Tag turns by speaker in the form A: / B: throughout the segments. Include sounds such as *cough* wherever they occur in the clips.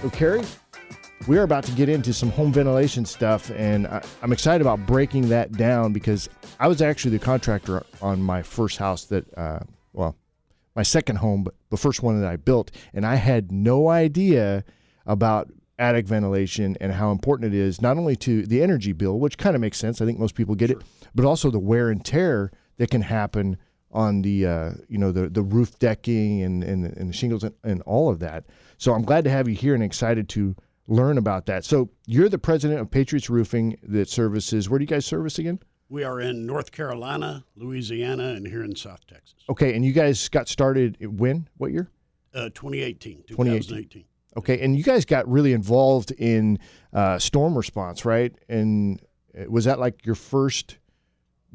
A: So, Kerry, we are about to get into some home ventilation stuff, and I, I'm excited about breaking that down because I was actually the contractor on my first house that, uh, well, my second home, but the first one that I built, and I had no idea about attic ventilation and how important it is not only to the energy bill, which kind of makes sense. I think most people get it, but also the wear and tear that can happen on the uh, you know the the roof decking and and, and the shingles and, and all of that. So I'm glad to have you here and excited to learn about that. So you're the president of Patriots Roofing that services. Where do you guys service again?
B: We are in North Carolina, Louisiana, and here in South Texas.
A: Okay, and you guys got started when? What year?
B: Uh, 2018,
A: 2018.
B: 2018.
A: Okay, and you guys got really involved in uh, storm response, right? And uh, was that like your first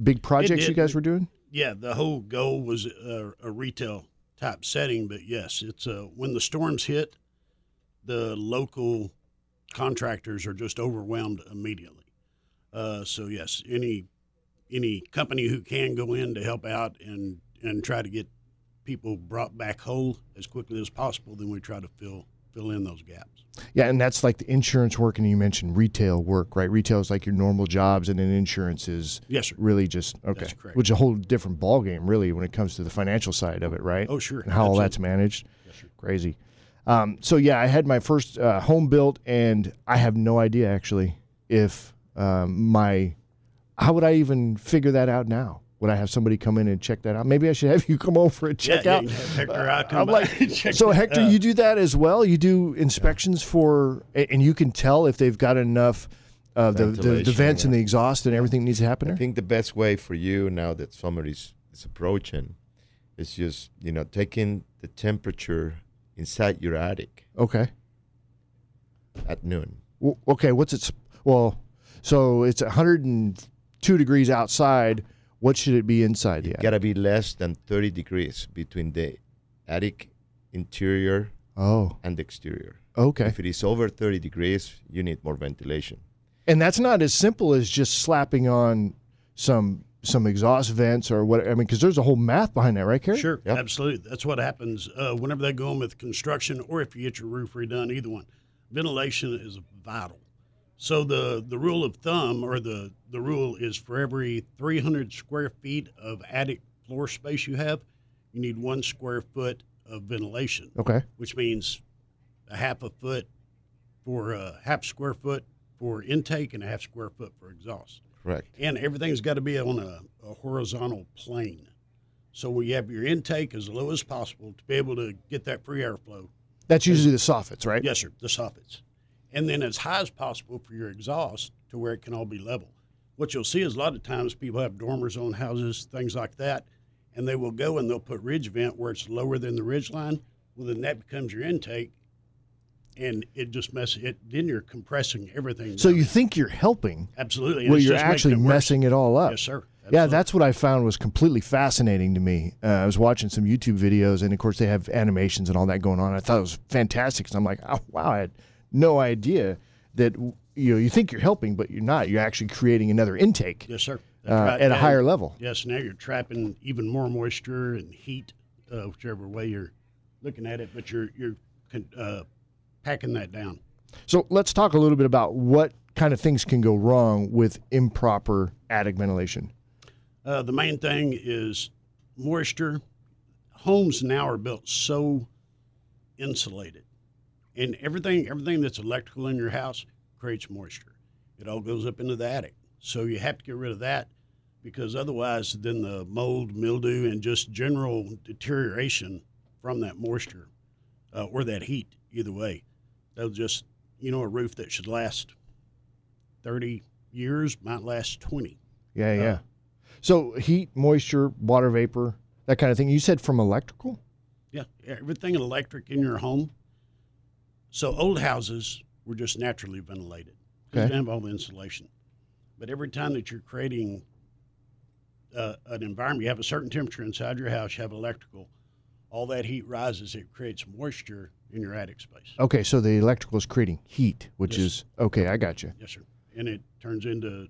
A: big projects you guys were doing?
B: Yeah, the whole goal was a, a retail type setting, but yes, it's uh, when the storms hit, the local contractors are just overwhelmed immediately. Uh, so yes, any any company who can go in to help out and and try to get people brought back whole as quickly as possible, then we try to fill fill in those gaps.
A: Yeah, and that's like the insurance work, and you mentioned retail work, right? Retail is like your normal jobs, and then insurance is
B: Yes, sir.
A: really just okay, which is a whole different ballgame, really, when it comes to the financial side of it, right?
B: Oh, sure.
A: and how all that's managed.
B: Yes, sir.
A: Crazy. Um, so yeah, I had my first uh, home built, and I have no idea actually if um, my how would I even figure that out now? Would I have somebody come in and check that out? Maybe I should have *laughs* you come over and check
B: yeah,
A: out.
B: Yeah, Hector
A: I'm like, so Hector,
B: out.
A: you do that as well. You do inspections for, and you can tell if they've got enough of the, the, the vents and the exhaust and everything needs to happen
C: I
A: there.
C: think the best way for you now that summer is, is approaching is just, you know, taking the temperature inside your attic
A: Okay.
C: at noon.
A: Well, okay. What's its well? So it's 102 degrees outside. What should it be inside the
C: It
A: attic?
C: gotta be less than 30 degrees between the attic interior
A: Oh,
C: and exterior.
A: okay.
C: If it is over 30 degrees, you need more ventilation.
A: And that's not as simple as just slapping on some some exhaust vents or what. I mean, because there's a whole math behind that, right, Kerry?
B: Sure,
C: Yep.
B: absolutely. That's what happens uh, whenever they go in with construction or if you get your roof redone, either one. Ventilation is vital. So the, the rule of thumb or the, the rule is for every 300 square feet of attic floor space you have, you need one square foot of ventilation,
A: Okay.
B: which means a half a foot for a half square foot for intake and a half square foot for exhaust
C: Correct.
B: and everything's got to be on a, a horizontal plane. So we have your intake as low as possible to be able to get that free airflow.
A: That's usually the soffits, right?
B: Yes, sir, the soffits. And then as high as possible for your exhaust to where it can all be level. What you'll see is a lot of times people have dormers on houses, things like that, and they will go and they'll put ridge vent where it's lower than the ridge line. Well, then that becomes your intake, and it just messes it. Then you're compressing everything.
A: So
B: down.
A: you think you're helping,
B: absolutely,
A: well, you're actually
B: it
A: messing it all up.
B: Yes, sir.
A: Yeah, that's what I found was completely fascinating to me. Uh, I was watching some YouTube videos, and of course they have animations and all that going on. I thought it was fantastic. Because I'm like, oh, wow, I had no idea that you know you think you're helping, but you're not. You're actually creating another intake
B: Yes, sir.
A: Uh,
B: right.
A: at a higher level.
B: Yes, now you're trapping even more moisture and heat, uh, whichever way you're looking at it. But you're you're uh, packing that down.
A: So let's talk a little bit about what kind of things can go wrong with improper attic ventilation.
B: Uh, the main thing is moisture. Homes now are built so insulated, and everything everything that's electrical in your house creates moisture. It all goes up into the attic, so you have to get rid of that because otherwise, then the mold, mildew, and just general deterioration from that moisture uh, or that heat, either way, they'll just you know a roof that should last thirty years might last twenty.
A: Yeah, yeah.
B: Uh,
A: So heat, moisture, water vapor, that kind of thing. You said from electrical.
B: Yeah, everything electric in your home. So old houses were just naturally ventilated.
A: Okay.
B: You didn't have all the insulation. But every time that you're creating uh, an environment, you have a certain temperature inside your house, you have electrical. All that heat rises, it creates moisture in your attic space.
A: Okay, so the electrical is creating heat, which
B: Yes.
A: is okay. I got you.
B: Yes, sir. And it turns into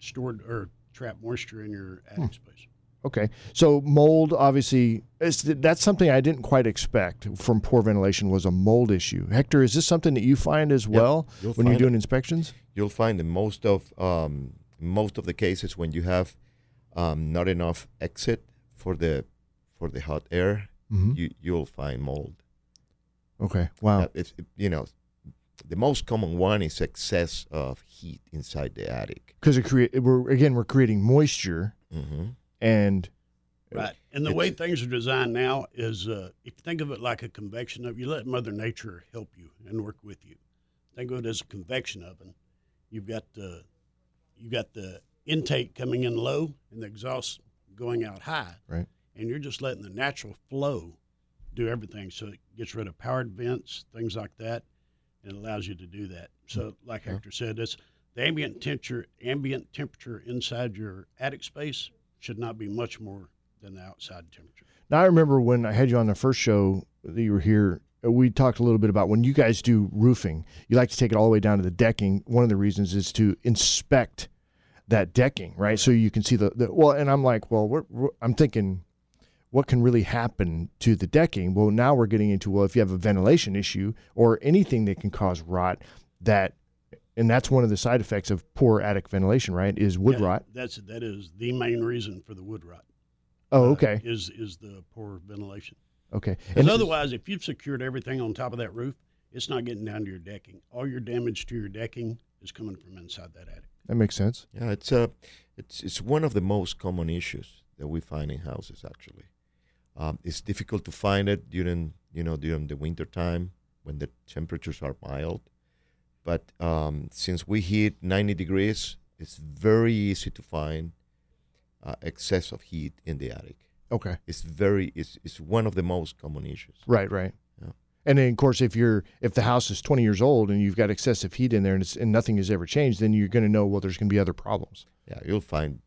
B: stored or trapped moisture in your attic
A: Hmm.
B: space.
A: Okay. So mold, obviously, is, that's something I didn't quite expect from poor ventilation was a mold issue. Hector, is this something that you find as well when you're doing
C: it.
A: inspections?
C: You'll find in most of um, most of the cases when you have um, not enough exit for the for the hot air,
A: Mm-hmm.
C: you you'll find mold.
A: Okay. Wow.
C: Uh, it's you know, the most common one is excess of heat inside the attic.
A: Because it create we're again we're creating moisture
C: hmm
A: and
B: Right. And the way things are designed now is uh, if you think of it like a convection oven, you let Mother Nature help you and work with you. Think of it as a convection oven. You've got the you've got the intake coming in low and the exhaust going out high.
A: Right.
B: And you're just letting the natural flow do everything. So it gets rid of powered vents, things like that, and allows you to do that. So like
A: Yeah.
B: Hector said, it's the ambient temperature ambient temperature inside your attic space should not be much more than the outside temperature.
A: Now I remember when I had you on the first show that you were here. uh, We talked a little bit about when you guys do roofing. You like to take it all the way down to the decking. One of the reasons is to inspect that decking, right? So you can see the, the well. And I'm like, well, we're, we're, I'm thinking, what can really happen to the decking? Well, now we're getting into well, if you have a ventilation issue or anything that can cause rot, that, and that's one of the side effects of poor attic ventilation, right? Is wood
B: Yeah,
A: rot.
B: That's that is the main reason for the wood rot.
A: Oh,
B: uh,
A: okay,
B: Is is the poor ventilation?
A: okay.
B: And otherwise, if you've secured everything on top of that roof, it's not getting down to your decking. All your damage to your decking is coming from inside that attic.
A: that makes sense.
C: Yeah, it's a, it's it's one of the most common issues that we find in houses. Actually, um, it's difficult to find it during you know during the winter time when the temperatures are mild. But um, since we hit 90 degrees, it's very easy to find uh, excess of heat in the attic.
A: Okay.
C: It's very it's, it's one of the most common issues.
A: Right, right.
C: Yeah.
A: And then, of course, if you're if the house is 20 years old and you've got excessive heat in there and, it's, and nothing has ever changed, then you're going to know well, there's going to be other problems.
C: Yeah, you'll find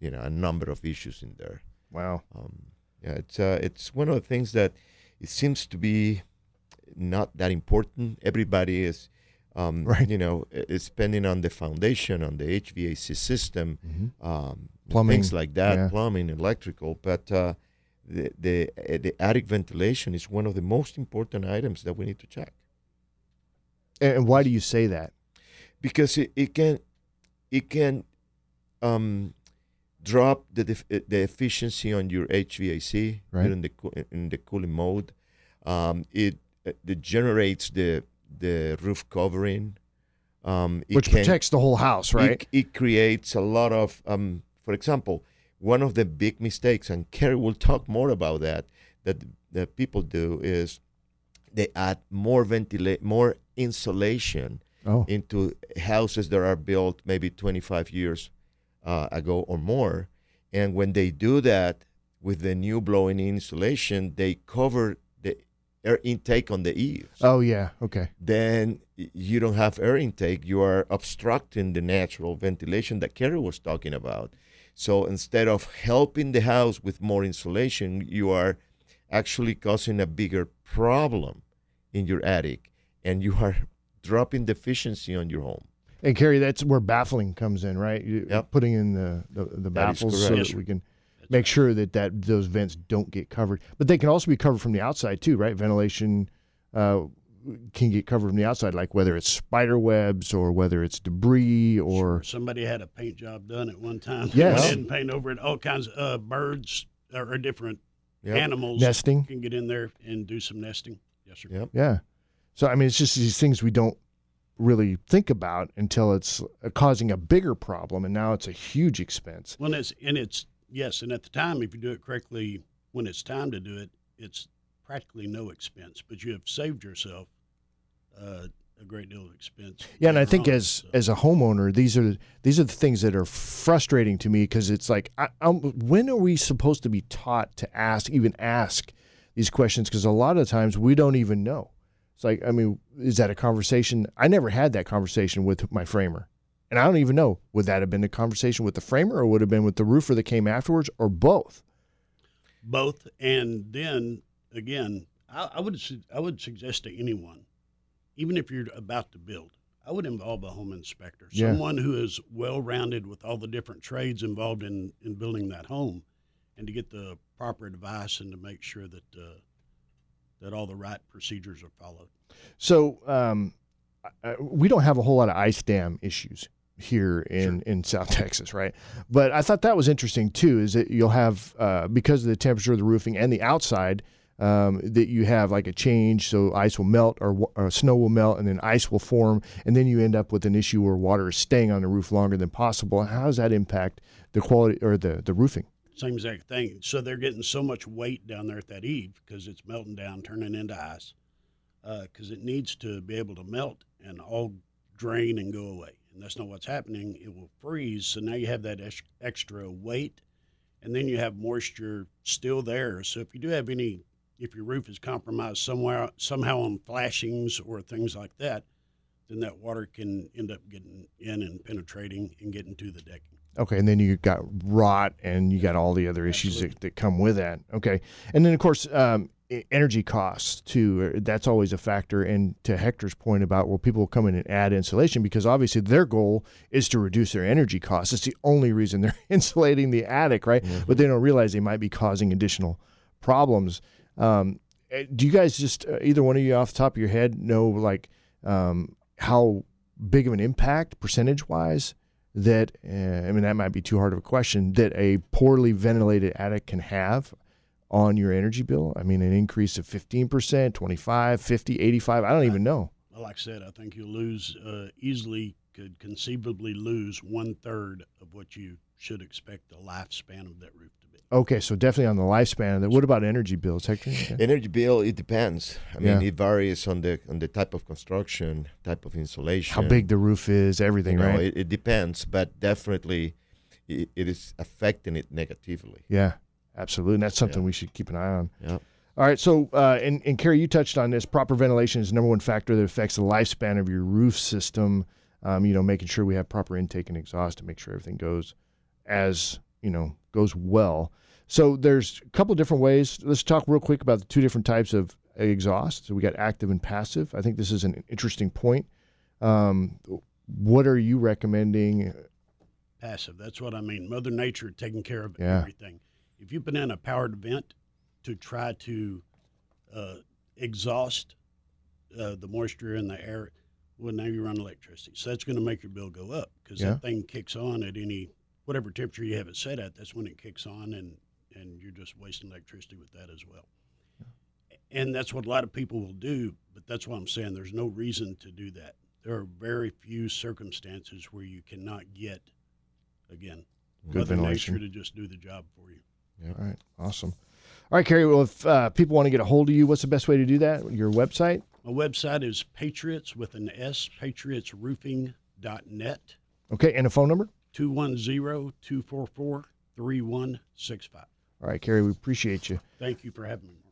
C: you know a number of issues in there.
A: Wow.
C: Um, yeah, it's uh, it's one of the things that it seems to be not that important. Everybody is, um, *laughs*
A: Right.
C: you know, spending on the foundation, on the HVAC system,
A: Mm-hmm.
C: um,
A: Plumbing,
C: things like that,
A: yeah.
C: plumbing, electrical. But uh, the the uh, the attic ventilation is one of the most important items that we need to check
A: And, why do you say that?
C: because it, it can it can um, drop the def- uh, the efficiency on your HVAC
A: Right.
C: during the coo- in the cooling mode. Um, it uh, it generates the the roof covering, um, it
A: Which
C: can-
A: protects the whole house, right?
C: It, it creates a lot of, um, for example, one of the big mistakes, and Kerry will talk more about that, that that people do is they add more ventilate, more insulation
A: oh,
C: into houses that are built maybe 25 years uh, ago or more. And when they do that with the new blowing insulation, they cover air intake on the eaves.
A: oh yeah. Okay.
C: Then you don't have air intake. You are obstructing the natural ventilation that Kerry was talking about. So instead of helping the house with more insulation, you are actually causing a bigger problem in your attic and you are dropping the efficiency on your home.
A: And Kerry, that's where baffling comes in, right? You,
C: Yep.
A: Putting in the the, the baffles so that we can
B: That's
A: make
B: right.
A: sure that that those vents don't get covered. But they can also be covered from the outside too, right? Ventilation uh, can get covered from the outside, like whether it's spider webs or whether it's debris or
B: somebody had a paint job done at one time. *laughs*
A: Yes.
B: And paint over it. All kinds of uh, birds or, or different
C: Yep.
B: animals
A: nesting.
B: can get in there and do some nesting. Yes, sir.
C: Yep.
A: Yeah. So I mean, it's just these things we don't really think about until it's uh, causing a bigger problem, and now it's a huge expense.
B: Well, and it's and it's yes, and at the time, if you do it correctly, when it's time to do it, it's practically no expense, but you have saved yourself uh, a great deal of expense.
A: Yeah, and I think as
B: so.
A: as a homeowner, these are these are the things that are frustrating to me because it's like, I, i when are we supposed to be taught to ask, even ask these questions? Because a lot of times we don't even know. It's like, I mean, is that a conversation? I never had that conversation with my framer, and I don't even know would that have been a conversation with the framer or would it have been with the roofer that came afterwards or both.
B: both, and then again, I, I would su- I would suggest to anyone, even if you're about to build, I would involve a home inspector,
A: Yeah.
B: someone who is well rounded with all the different trades involved in in building that home, and to get the proper advice and to make sure that uh, that all the right procedures are followed.
A: So um, we don't have a whole lot of ice dam issues here in, in South *laughs* Texas, right? But I thought that was interesting too. Is that you'll have uh, because of the temperature of the roofing and the outside. Um, that you have like a change, so ice will melt or, or snow will melt, and then ice will form, and then you end up with an issue where water is staying on the roof longer than possible. How does that impact the quality or the the roofing?
B: Same exact thing. So they're getting so much weight down there at that eave because it's melting down, turning into ice, because uh, it needs to be able to melt and all drain and go away. And that's not what's happening. It will freeze. So now you have that ex- extra weight, and then you have moisture still there. So if you do have any if your roof is compromised somewhere somehow on flashings or things like that, then that water can end up getting in and penetrating and getting to the decking.
A: Okay, and then you got rot and you got all the other issues that, that, come with that. Okay, and then of course um, energy costs too. Uh, that's always a factor. And to Hector's point about well, people will come in and add insulation because obviously their goal is to reduce their energy costs. It's the only reason they're *laughs* insulating the attic, right? Mm-hmm. But they don't realize they might be causing additional problems. Um, eh, do you guys just uh, either one of you off the top of your head know like um, how big of an impact percentage wise that uh, I mean that might be too hard of a question that a poorly ventilated attic can have on your energy bill? I mean an increase of 15%, 25, 50, 85, I don't even know.
B: Well, Like I said, I think you'll lose uh, easily could conceivably lose one third of what you should expect the lifespan of that roof to be.
A: Okay, so definitely on the lifespan of that. What about energy bills, Hector? Okay. *laughs*
C: Energy bill, it depends. I mean, it varies on the on the type of construction, type of insulation,
A: how big the roof is, everything,
C: you know,
A: right?
C: It, it, depends, but definitely, it, it is affecting it negatively.
A: Yeah, absolutely. And that's something yeah. we should keep an eye on.
C: Yeah.
A: All right, so uh, and and Kerry, you touched on this. Proper ventilation is the number one factor that affects the lifespan of your roof system. Um, you know, making sure we have proper intake and exhaust to make sure everything goes as you know goes well. So there's a couple different ways. Let's talk real quick about the two different types of exhaust. So we got active and passive. I think this is an interesting point. Um, what are you recommending?
B: Passive. That's what I mean. Mother Nature taking care of yeah. everything. If you put in a powered vent to try to uh, exhaust uh, the moisture in the air, well, now you run electricity. So that's going to make your bill go up because yeah. that thing kicks on at any whatever temperature you have it set at. That's when it kicks on, and and you're just wasting electricity with that as well. And that's what a lot of people will do, but that's what I'm saying. There's no reason to do that. There are very few circumstances where you cannot get, again,
A: Good Mother ventilation.
B: Nature to just do the job for you.
A: Yeah. All right. Awesome. All right, Kerry. Well, if uh, people want to get a hold of you, what's the best way to do that? Your website?
B: My website is Patriots with an S, patriotsroofing.net.
A: Okay. And a phone number?
B: 210 244 3165.
A: All right, Kerry, we appreciate you.
B: Thank you for having me.